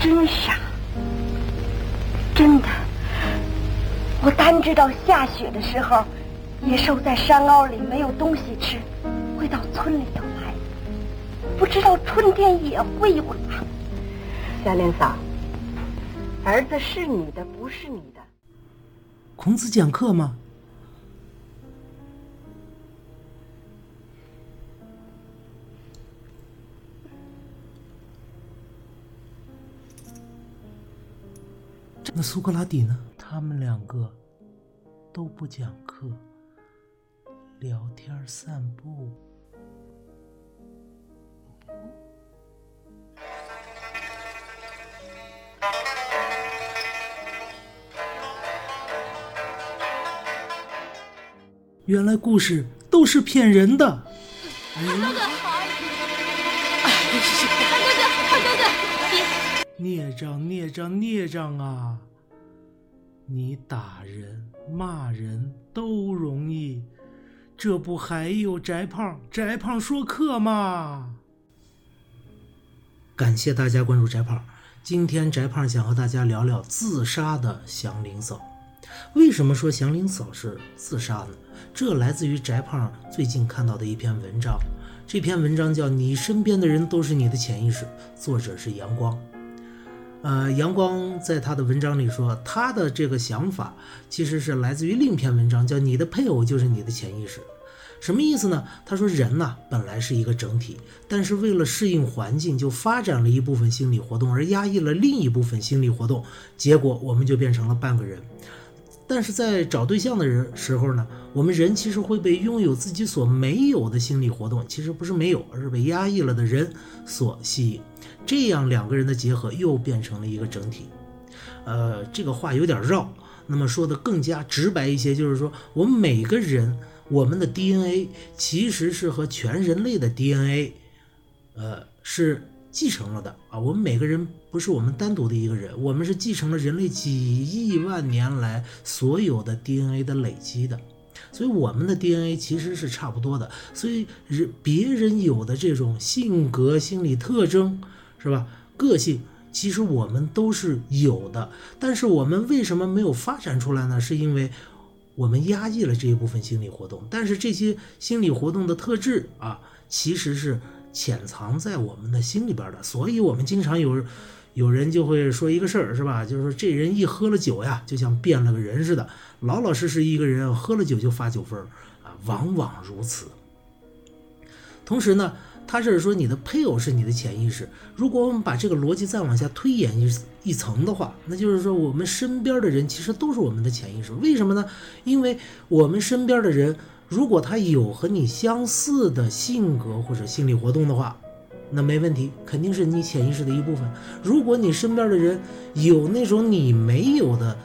真傻，真的。我单知道下雪的时候，野兽在山坳里没有东西吃，会到村里头来。不知道春天也会有狼。小莲嫂，儿子是你的，不是你的。孔子讲课吗？那苏格拉底呢？他们两个都不讲课，聊天散步。原来故事都是骗人的。二 孽障，孽障，孽障啊！你打人、骂人都容易，这不还有翟胖？翟胖说课吗？感谢大家关注翟胖。今天翟胖想和大家聊聊自杀的祥林嫂。为什么说祥林嫂是自杀呢？这来自于翟胖最近看到的一篇文章。这篇文章叫《你身边的人都是你的潜意识》，作者是阳光。呃，阳光在他的文章里说，他的这个想法其实是来自于另一篇文章，叫《你的配偶就是你的潜意识》。什么意思呢？他说，人呐本来是一个整体，但是为了适应环境，就发展了一部分心理活动，而压抑了另一部分心理活动，结果我们就变成了半个人。但是在找对象的人时候呢，我们人其实会被拥有自己所没有的心理活动，其实不是没有，而是被压抑了的人所吸引。这样两个人的结合又变成了一个整体。呃，这个话有点绕，那么说的更加直白一些，就是说我们每个人，我们的 DNA 其实是和全人类的 DNA，呃，是继承了的啊。我们每个人不是我们单独的一个人，我们是继承了人类几亿万年来所有的 DNA 的累积的，所以我们的 DNA 其实是差不多的。所以人别人有的这种性格、心理特征。是吧？个性其实我们都是有的，但是我们为什么没有发展出来呢？是因为我们压抑了这一部分心理活动。但是这些心理活动的特质啊，其实是潜藏在我们的心里边的。所以，我们经常有有人就会说一个事儿，是吧？就是说这人一喝了酒呀，就像变了个人似的。老老实实一个人，喝了酒就发酒疯啊，往往如此。同时呢。他是说你的配偶是你的潜意识。如果我们把这个逻辑再往下推演一一层的话，那就是说我们身边的人其实都是我们的潜意识。为什么呢？因为我们身边的人，如果他有和你相似的性格或者心理活动的话，那没问题，肯定是你潜意识的一部分。如果你身边的人有那种你没有的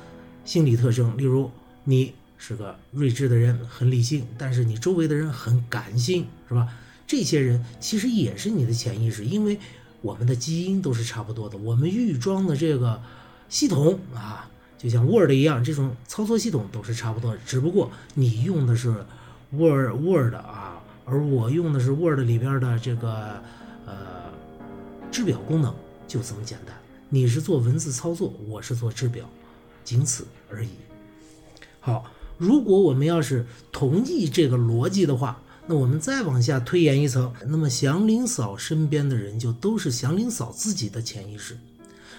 心理特征，例如你是个睿智的人，很理性，但是你周围的人很感性，是吧？这些人其实也是你的潜意识，因为我们的基因都是差不多的，我们预装的这个系统啊，就像 Word 一样，这种操作系统都是差不多的，只不过你用的是 Word Word 啊，而我用的是 Word 里边的这个呃制表功能，就这么简单。你是做文字操作，我是做制表，仅此而已。好，如果我们要是同意这个逻辑的话。那我们再往下推演一层，那么祥林嫂身边的人就都是祥林嫂自己的潜意识。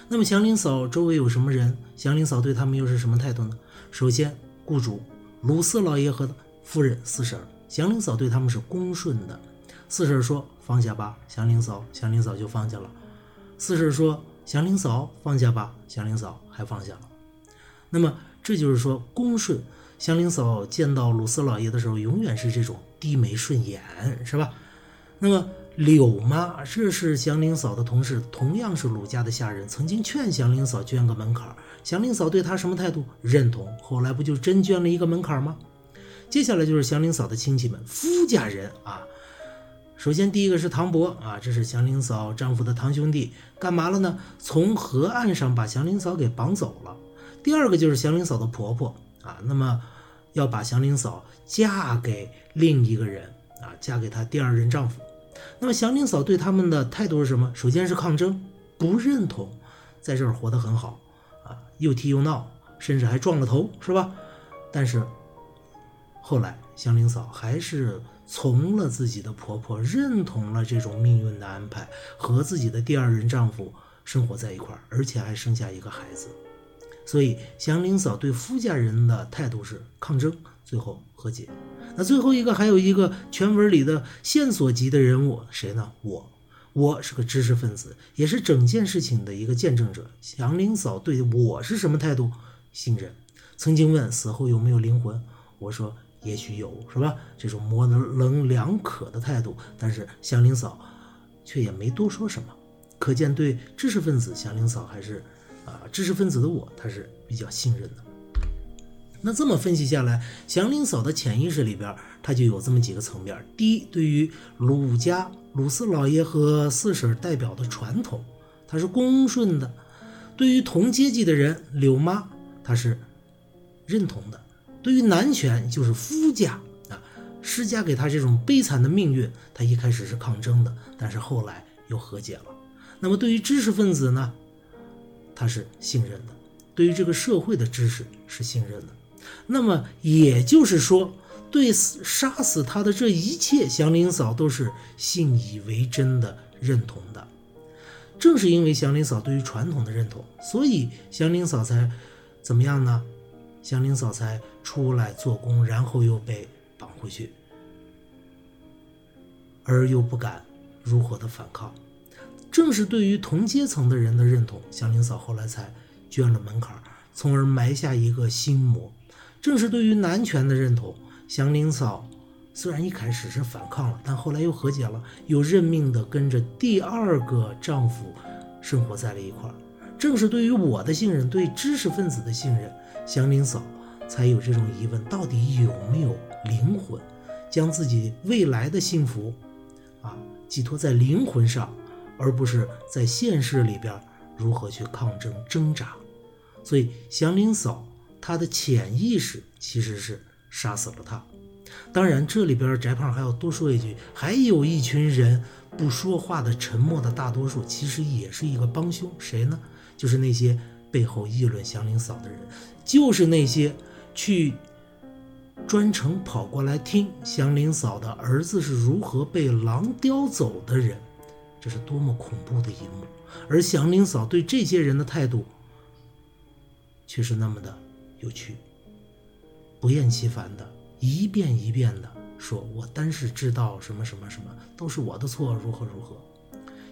那么祥林嫂周围有什么人？祥林嫂对他们又是什么态度呢？首先，雇主鲁斯老爷和夫人四婶，祥林嫂对他们是恭顺的。四婶说放下吧，祥林嫂，祥林嫂就放下了。四婶说祥林嫂放下吧，祥林嫂还放下了。那么这就是说恭顺。祥林嫂见到鲁四老爷的时候，永远是这种低眉顺眼，是吧？那么柳妈，这是祥林嫂的同事，同样是鲁家的下人，曾经劝祥林嫂捐个门槛，祥林嫂对她什么态度？认同。后来不就真捐了一个门槛吗？接下来就是祥林嫂的亲戚们，夫家人啊。首先第一个是唐伯啊，这是祥林嫂丈夫的堂兄弟，干嘛了呢？从河岸上把祥林嫂给绑走了。第二个就是祥林嫂的婆婆。啊，那么要把祥林嫂嫁给另一个人啊，嫁给她第二任丈夫。那么祥林嫂对他们的态度是什么？首先是抗争，不认同。在这儿活得很好啊，又踢又闹，甚至还撞了头，是吧？但是后来祥林嫂还是从了自己的婆婆，认同了这种命运的安排，和自己的第二任丈夫生活在一块儿，而且还生下一个孩子。所以祥林嫂对夫家人的态度是抗争，最后和解。那最后一个还有一个全文里的线索级的人物，谁呢？我，我是个知识分子，也是整件事情的一个见证者。祥林嫂对我是什么态度？信任。曾经问死后有没有灵魂，我说也许有，是吧？这种模棱两可的态度，但是祥林嫂却也没多说什么。可见对知识分子，祥林嫂还是。啊，知识分子的我，他是比较信任的。那这么分析下来，祥林嫂的潜意识里边，他就有这么几个层面。第一，对于鲁家鲁四老爷和四婶代表的传统，他是恭顺的；对于同阶级的人，柳妈，他是认同的；对于男权，就是夫家啊，施加给他这种悲惨的命运，他一开始是抗争的，但是后来又和解了。那么对于知识分子呢？他是信任的，对于这个社会的知识是信任的。那么也就是说，对杀死他的这一切，祥林嫂都是信以为真的认同的。正是因为祥林嫂对于传统的认同，所以祥林嫂才怎么样呢？祥林嫂才出来做工，然后又被绑回去，而又不敢如何的反抗。正是对于同阶层的人的认同，祥林嫂后来才捐了门槛，从而埋下一个心魔。正是对于男权的认同，祥林嫂虽然一开始是反抗了，但后来又和解了，又认命的跟着第二个丈夫生活在了一块儿。正是对于我的信任，对知识分子的信任，祥林嫂才有这种疑问：到底有没有灵魂？将自己未来的幸福啊寄托在灵魂上。而不是在现实里边如何去抗争挣扎，所以祥林嫂她的潜意识其实是杀死了他。当然，这里边翟胖还要多说一句，还有一群人不说话的沉默的大多数，其实也是一个帮凶。谁呢？就是那些背后议论祥林嫂的人，就是那些去专程跑过来听祥林嫂的儿子是如何被狼叼走的人。这是多么恐怖的一幕，而祥林嫂对这些人的态度却是那么的有趣，不厌其烦的一遍一遍的说：“我单是知道什么什么什么，都是我的错，如何如何。”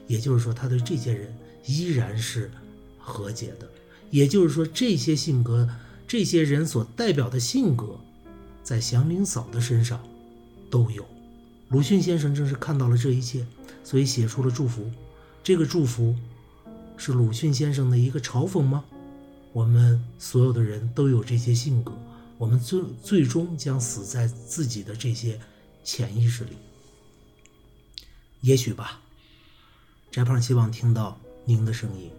也就是说，他对这些人依然是和解的。也就是说，这些性格，这些人所代表的性格，在祥林嫂的身上都有。鲁迅先生正是看到了这一切。所以写出了祝福，这个祝福是鲁迅先生的一个嘲讽吗？我们所有的人都有这些性格，我们最最终将死在自己的这些潜意识里。也许吧。翟胖希望听到您的声音。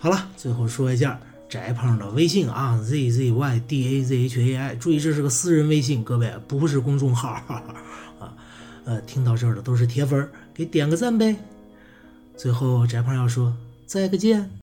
好了，最后说一下翟胖的微信啊，z z y d a z h a i，注意这是个私人微信，各位不是公众号 啊。呃，听到这儿的都是铁粉，给点个赞呗。最后，翟胖要说再个见。